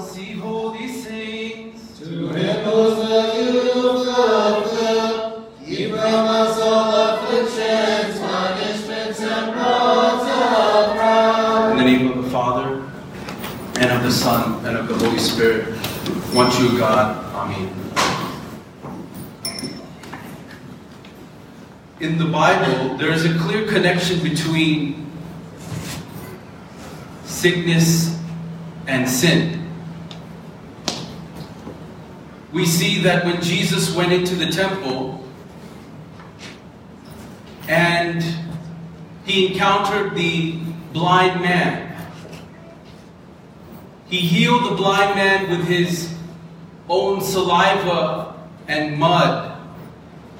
See holy saints. To him whose the youth of good, he from us all afflictions, punishments, and brought In the name of the Father, and of the Son, and of the Holy Spirit, one true God. Amen. In the Bible, there is a clear connection between sickness and sin. We see that when Jesus went into the temple and he encountered the blind man, he healed the blind man with his own saliva and mud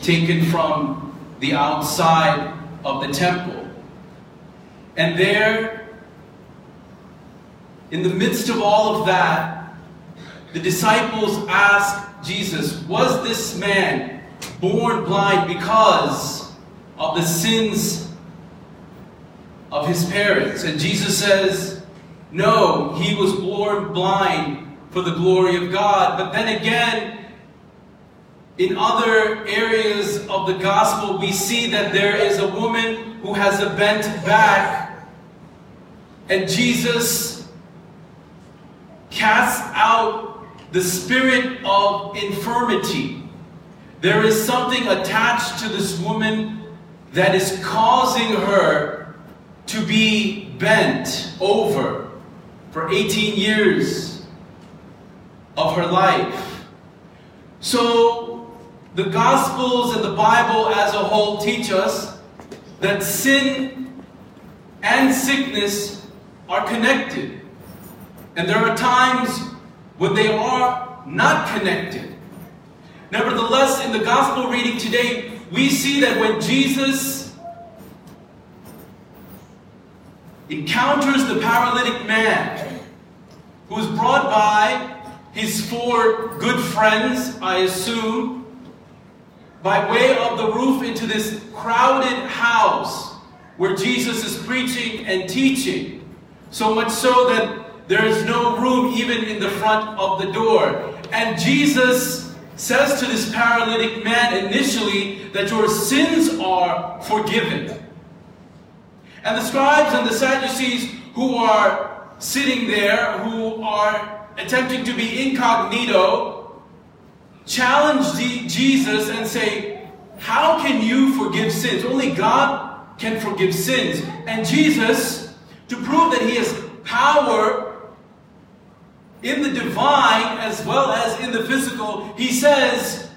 taken from the outside of the temple. And there, in the midst of all of that, the disciples asked Jesus, Was this man born blind because of the sins of his parents? And Jesus says, No, he was born blind for the glory of God. But then again, in other areas of the gospel, we see that there is a woman who has a bent back, and Jesus casts out the spirit of infirmity. There is something attached to this woman that is causing her to be bent over for 18 years of her life. So the Gospels and the Bible as a whole teach us that sin and sickness are connected. And there are times when they are not connected. Nevertheless, in the Gospel reading today, we see that when Jesus encounters the paralytic man who is brought by his four good friends, I assume, by way of the roof into this crowded house where Jesus is preaching and teaching. So much so that there is no room even in the front of the door. And Jesus says to this paralytic man initially that your sins are forgiven. And the scribes and the Sadducees who are sitting there, who are attempting to be incognito, challenge Jesus and say, How can you forgive sins? Only God can forgive sins. And Jesus, to prove that He has power in the divine as well as in the physical, He says,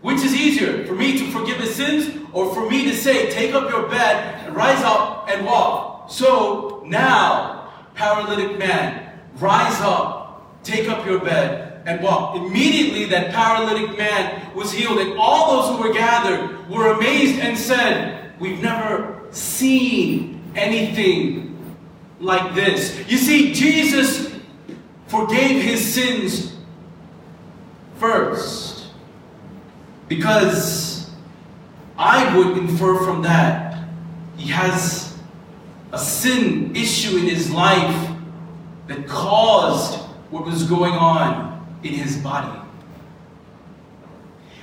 Which is easier, for me to forgive his sins or for me to say, Take up your bed, and rise up and walk? So now, paralytic man, rise up, take up your bed, and walk. Immediately that paralytic man was healed, and all those who were gathered were amazed and said, We've never seen anything like this. You see, Jesus forgave his sins first. Because I would infer from that he has a sin issue in his life that caused what was going on in his body.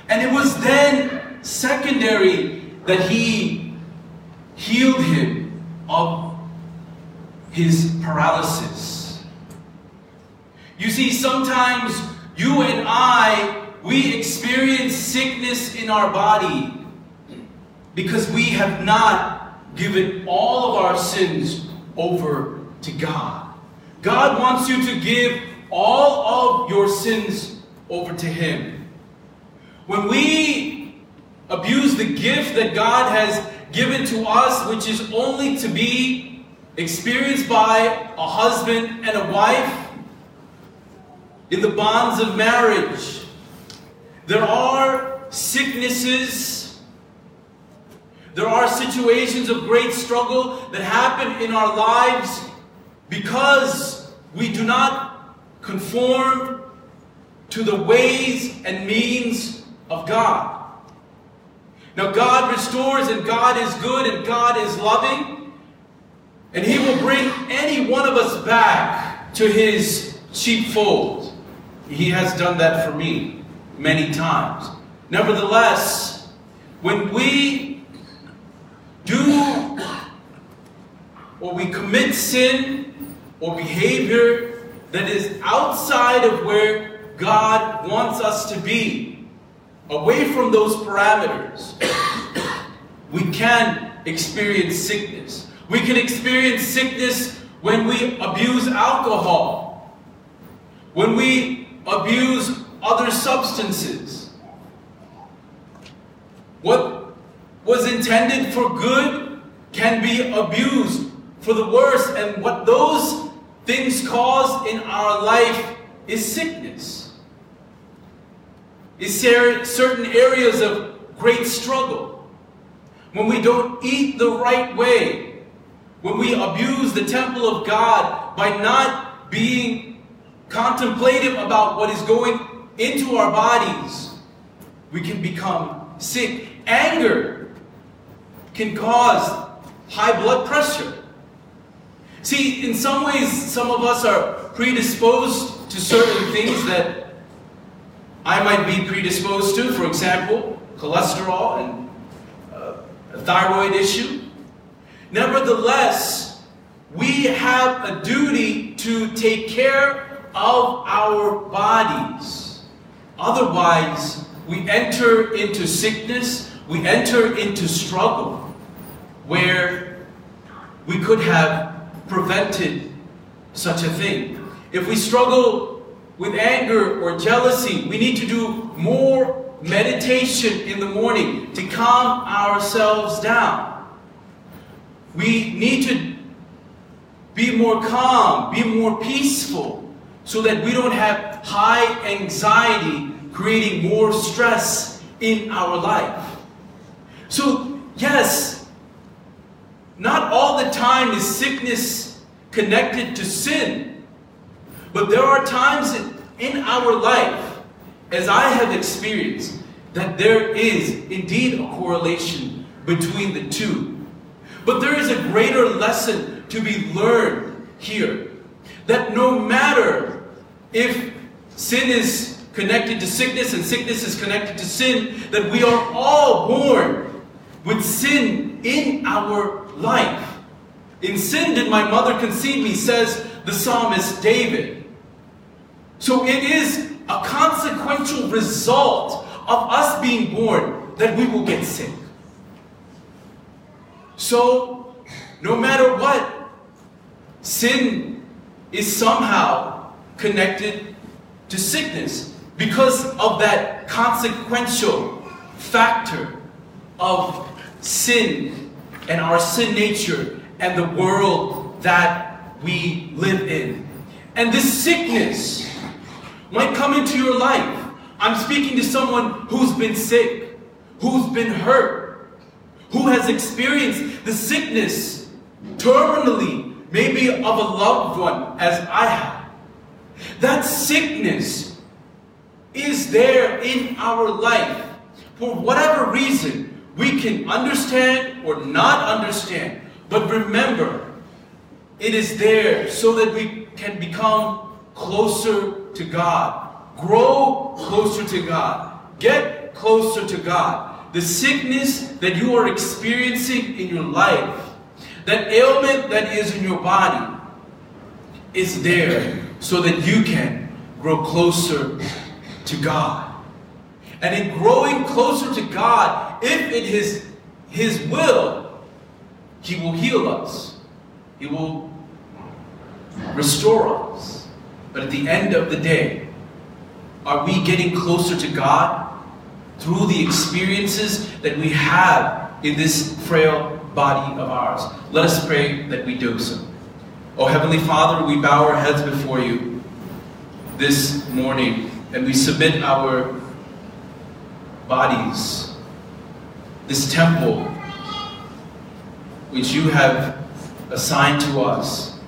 And it was then secondary that he healed him of his paralysis. You see, sometimes you and I, we experience sickness in our body because we have not given all of our sins over to God. God wants you to give all of your sins over to Him. When we abuse the gift that God has given to us, which is only to be experienced by a husband and a wife in the bonds of marriage, there are sicknesses, there are situations of great struggle that happen in our lives because we do not conform to the ways and means of God. Now, God restores, and God is good, and God is loving, and He will bring any one of us back to His sheepfold. He has done that for me many times. Nevertheless, when we do or we commit sin or behavior that is outside of where God wants us to be, away from those parameters, we can experience sickness. We can experience sickness when we abuse alcohol, when we abuse other substances. What was intended for good can be abused for the worse, and what those things cause in our life is sickness. Is certain areas of great struggle. When we don't eat the right way, when we abuse the temple of God by not being contemplative about what is going into our bodies, we can become sick. Anger can cause high blood pressure. See, in some ways, some of us are predisposed to certain things that I might be predisposed to. For example, cholesterol and uh, a thyroid issue. Nevertheless, we have a duty to take care of our bodies. Otherwise, we enter into sickness, we enter into struggle where we could have prevented such a thing. If we struggle with anger or jealousy, we need to do more meditation in the morning to calm ourselves down. We need to be more calm, be more peaceful, so that we don't have high anxiety creating more stress in our life. So, yes, not all the time is sickness connected to sin, but there are times in our life, as I have experienced, that there is indeed a correlation between the two. But there is a greater lesson to be learned here. That no matter if sin is connected to sickness and sickness is connected to sin, that we are all born with sin in our life. In sin did my mother conceive me, says the psalmist David. So it is a consequential result of us being born that we will get sick. So, no matter what, sin is somehow connected to sickness because of that consequential factor of sin and our sin nature and the world that we live in. And this sickness might come into your life. I'm speaking to someone who's been sick, who's been hurt, who has experienced the sickness terminally, maybe of a loved one, as I have. That sickness is there in our life. For whatever reason, we can understand or not understand. But remember, it is there so that we can become closer to God. Grow closer to God. Get closer to God the sickness that you are experiencing in your life, that ailment that is in your body, is there so that you can grow closer to God. And in growing closer to God, if it is His will, He will heal us. He will restore us. But at the end of the day, are we getting closer to God? through the experiences that we have in this frail body of ours. Let us pray that we do so. Oh, Heavenly Father, we bow our heads before you this morning and we submit our bodies, this temple which you have assigned to us,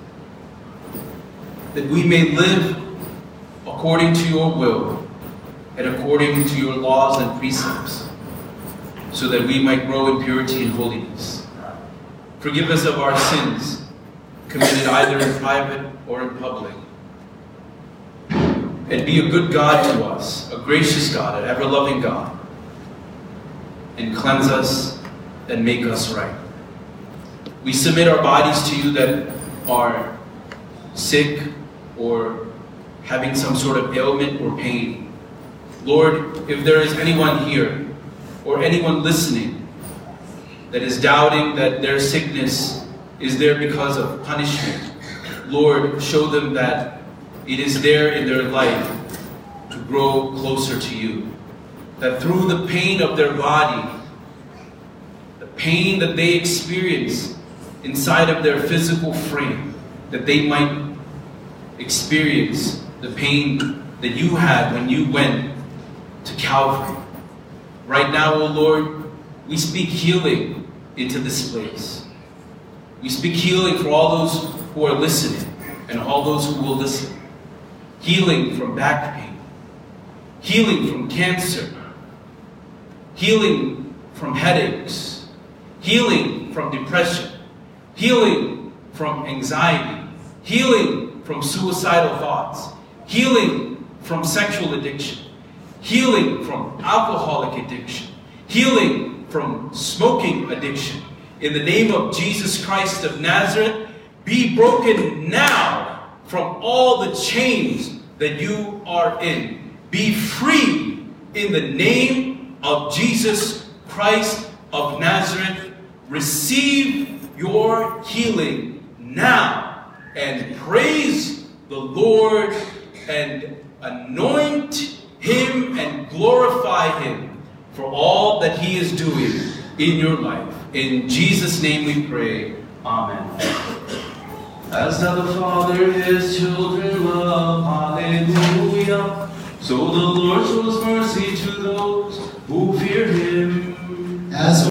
that we may live according to your will and according to your laws and precepts, so that we might grow in purity and holiness. Forgive us of our sins, committed either in private or in public. and be a good God to us, a gracious God, an ever loving God, and cleanse us and make us right. We submit our bodies to you that are sick or having some sort of ailment or pain. Lord, if there is anyone here or anyone listening that is doubting that their sickness is there because of punishment, Lord, show them that it is there in their life to grow closer to you. That through the pain of their body, the pain that they experience inside of their physical frame, that they might experience the pain that you had when you went to Calvary. Right now, O Lord, we speak healing into this place. We speak healing for all those who are listening and all those who will listen. Healing from back pain, healing from cancer, healing from headaches, healing from depression, healing from anxiety, healing from suicidal thoughts, healing from sexual addiction, healing from alcoholic addiction, healing from smoking addiction. In the name of Jesus Christ of Nazareth, be broken now from all the chains that you are in. Be free in the name of Jesus Christ of Nazareth. Receive your healing now and praise the Lord and anoint him and glorify him for all that he is doing in your life. In Jesus' name we pray. Amen. As the Father his children love, hallelujah. So the Lord shows mercy to those who fear him. As